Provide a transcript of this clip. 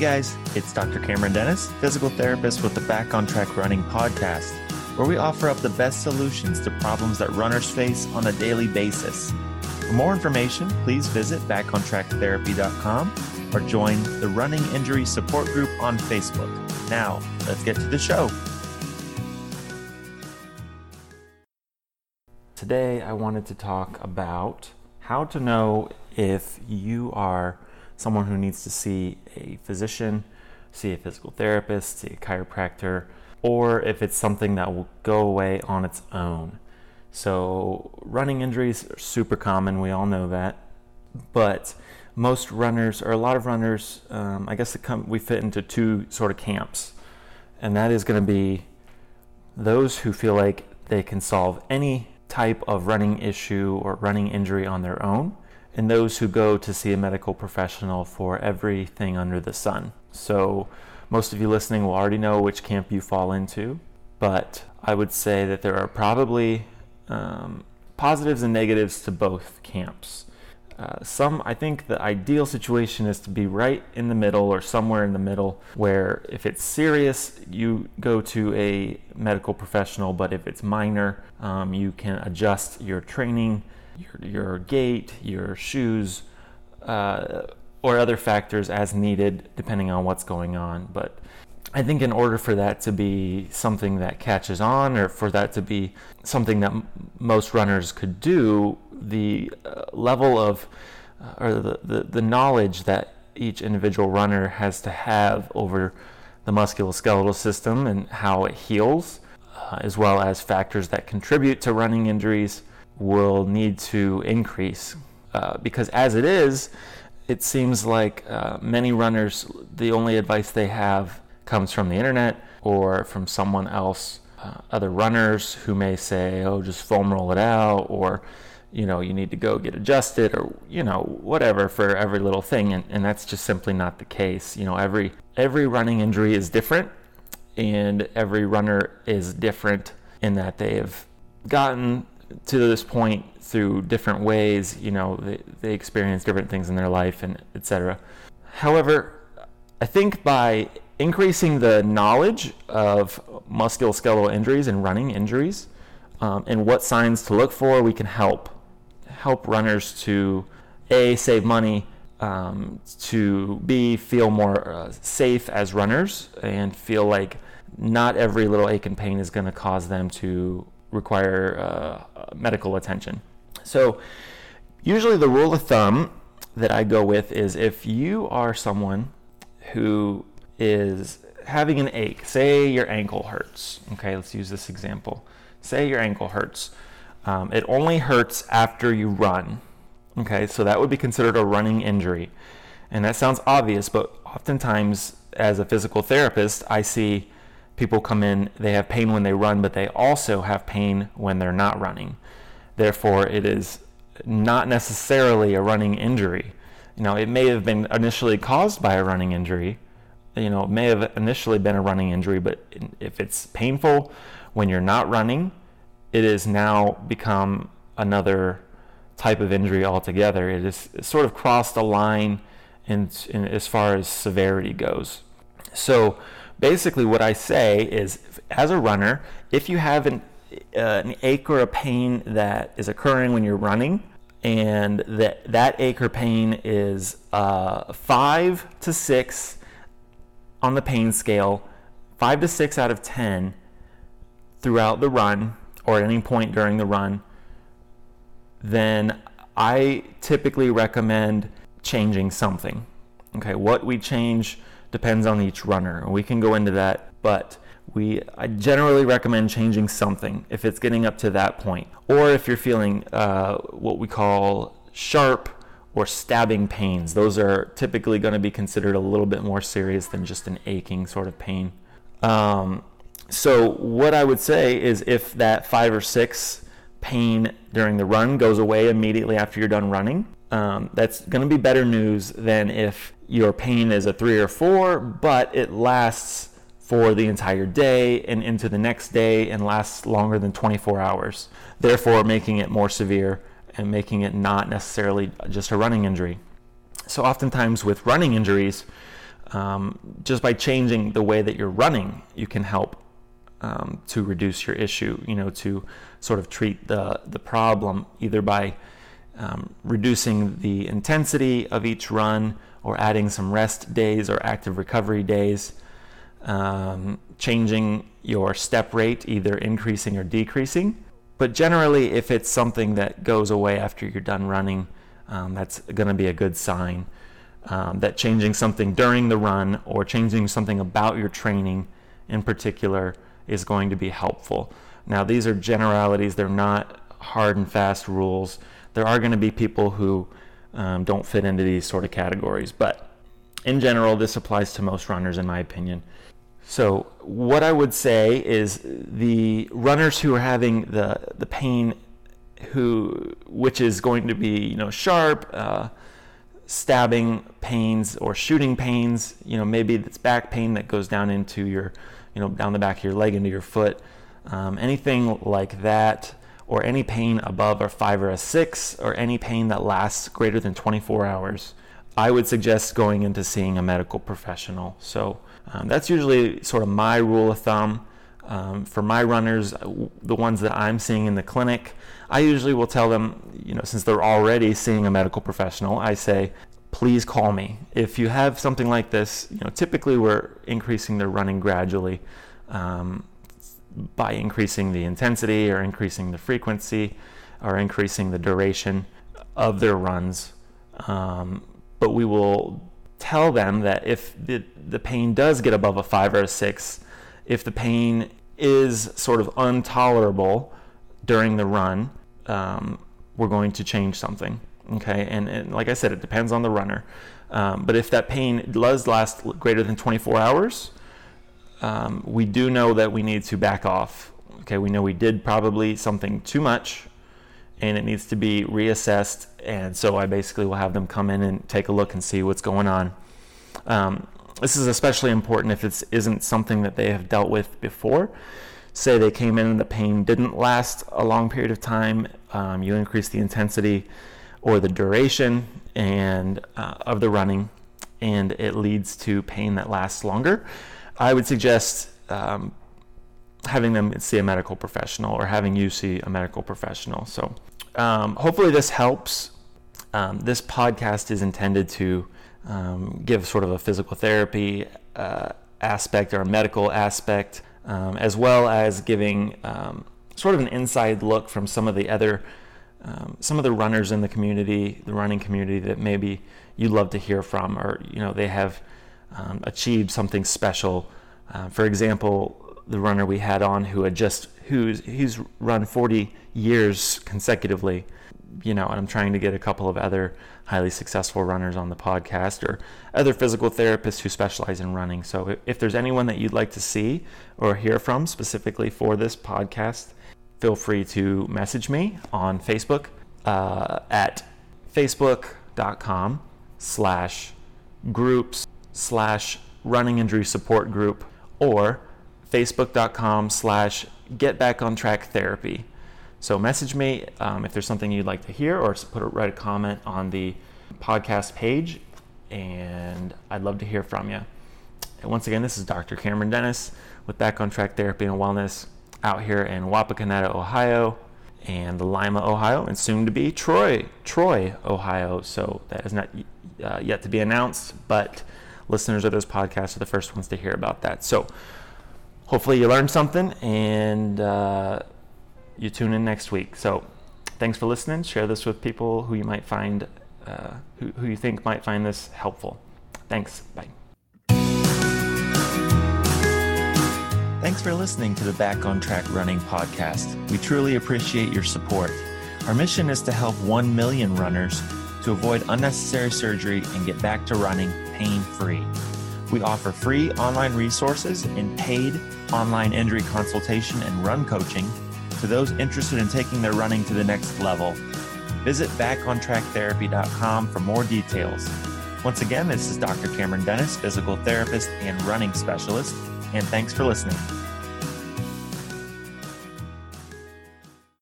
guys, it's Dr. Cameron Dennis, physical therapist with the Back on Track Running podcast, where we offer up the best solutions to problems that runners face on a daily basis. For more information, please visit backontracktherapy.com or join the Running Injury Support Group on Facebook. Now, let's get to the show. Today, I wanted to talk about how to know if you are someone who needs to see a physician, see a physical therapist, see a chiropractor, or if it's something that will go away on its own. So, running injuries are super common, we all know that. But most runners, or a lot of runners, um, I guess come, we fit into two sort of camps. And that is going to be those who feel like they can solve any type of running issue or running injury on their own, and those who go to see a medical professional for everything under the sun. So, most of you listening will already know which camp you fall into, but I would say that there are probably um, positives and negatives to both camps. Uh, some, I think the ideal situation is to be right in the middle or somewhere in the middle, where if it's serious, you go to a medical professional, but if it's minor, um, you can adjust your training, your, your gait, your shoes, uh, or other factors as needed, depending on what's going on. But I think in order for that to be something that catches on, or for that to be something that m- most runners could do, the uh, level of uh, or the, the, the knowledge that each individual runner has to have over the musculoskeletal system and how it heals, uh, as well as factors that contribute to running injuries, will need to increase. Uh, because as it is, it seems like uh, many runners, the only advice they have comes from the internet or from someone else, uh, other runners who may say, oh, just foam roll it out, or you know, you need to go get adjusted or, you know, whatever for every little thing. And, and that's just simply not the case. You know, every, every running injury is different and every runner is different in that they have gotten to this point through different ways. You know, they, they experience different things in their life and etc. However, I think by increasing the knowledge of musculoskeletal injuries and running injuries um, and what signs to look for, we can help help runners to a save money, um, to b feel more uh, safe as runners, and feel like not every little ache and pain is going to cause them to require uh, medical attention. So, usually the rule of thumb that I go with is if you are someone who is having an ache, say your ankle hurts. Okay, let's use this example. Say your ankle hurts. Um, it only hurts after you run. Okay, so that would be considered a running injury. And that sounds obvious, but oftentimes as a physical therapist, I see people come in, they have pain when they run, but they also have pain when they're not running. Therefore, it is not necessarily a running injury. You know, it may have been initially caused by a running injury. You know, it may have initially been a running injury, but if it's painful when you're not running, it has now become another type of injury altogether. It has sort of crossed a line in, in, as far as severity goes. So basically, what I say is, as a runner, if you have an, uh, an ache or a pain that is occurring when you're running, and that that ache or pain is uh, five to six on the pain scale, five to six out of ten throughout the run, or at any point during the run, then I typically recommend changing something. Okay, what we change depends on each runner. We can go into that, but we I generally recommend changing something if it's getting up to that point, or if you're feeling uh, what we call sharp or stabbing pains. Those are typically going to be considered a little bit more serious than just an aching sort of pain. Um, so what I would say is if that five or six pain during the run goes away immediately after you're done running, um, that's going to be better news than if your pain is a three or four, but it lasts for the entire day and into the next day and lasts longer than 24 hours, therefore making it more severe and making it not necessarily just a running injury. So, oftentimes with running injuries, um, just by changing the way that you're running, you can help um, to reduce your issue. You know, to sort of treat the the problem either by um, reducing the intensity of each run or adding some rest days or active recovery days, um, changing your step rate, either increasing or decreasing. But generally, if it's something that goes away after you're done running, um, that's going to be a good sign um, that changing something during the run or changing something about your training in particular is going to be helpful. Now, these are generalities, they're not hard and fast rules. There are going to be people who um, don't fit into these sort of categories, but in general, this applies to most runners, in my opinion. So, what I would say is the runners who are having the, the pain, who which is going to be you know sharp, uh, stabbing pains or shooting pains. You know, maybe it's back pain that goes down into your, you know, down the back of your leg into your foot. Um, anything like that, or any pain above a five or a six, or any pain that lasts greater than 24 hours, I would suggest going into seeing a medical professional. So um, that's usually sort of my rule of thumb. Um, for my runners, the ones that I'm seeing in the clinic, I usually will tell them, you know, since they're already seeing a medical professional, I say, please call me. If you have something like this, you know, typically we're increasing their running gradually um, by increasing the intensity or increasing the frequency or increasing the duration of their runs. Um, but we will tell them that if the, the pain does get above a five or a six, if the pain is sort of intolerable during the run, um, we're going to change something. Okay, and, and, like I said, it depends on the runner. Um, but if that pain does last greater than 24 hours, um, we do know that we need to back off. Okay, we know we did probably something too much and it needs to be reassessed. And so I basically will have them come in and take a look and see what's going on. Um, this is especially important if it isn't something that they have dealt with before say they came in and the pain didn't last a long period of time, um, you increase the intensity or the duration and uh, of the running, and it leads to pain that lasts longer. I would suggest um, having them see a medical professional or having you see a medical professional. So, um, hopefully, this helps. Um, this podcast is intended to um, give sort of a physical therapy uh, aspect or a medical aspect um, as well as giving um, sort of an inside look from some of the other some of the runners in the community, the running community that maybe you'd love to hear from, or you know they have um, achieved something special. Uh, for example, the runner we had on who had just who's he's run 40 years consecutively you know, and I'm trying to get a couple of other highly successful runners on the podcast or other physical therapists who specialize in running. So if there's anyone that you'd like to see or hear from specifically for this podcast, feel free to message me on Facebook uh, at facebook.com slash groups slash running injury support group or facebook.com slash get back on track therapy. So message me um, if there's something you'd like to hear, or put a, write a comment on the podcast page, and I'd love to hear from you. And once again, this is Dr. Cameron Dennis with Back on Track Therapy and Wellness out here in Wapakoneta, Ohio, and Lima, Ohio, and soon to be Troy, Troy, Ohio. So that is not uh, yet to be announced, but listeners of this podcast are the first ones to hear about that. So hopefully you learned something and. Uh, you tune in next week. So thanks for listening. Share this with people who you might find, uh, who, who you think might find this helpful. Thanks. Bye. Thanks for listening to the Back on Track Running podcast. We truly appreciate your support. Our mission is to help 1 million runners to avoid unnecessary surgery and get back to running pain free. We offer free online resources and paid online injury consultation and run coaching to those interested in taking their running to the next level. Visit backontracktherapy.com for more details. Once again, this is Dr. Cameron Dennis, physical therapist and running specialist, and thanks for listening.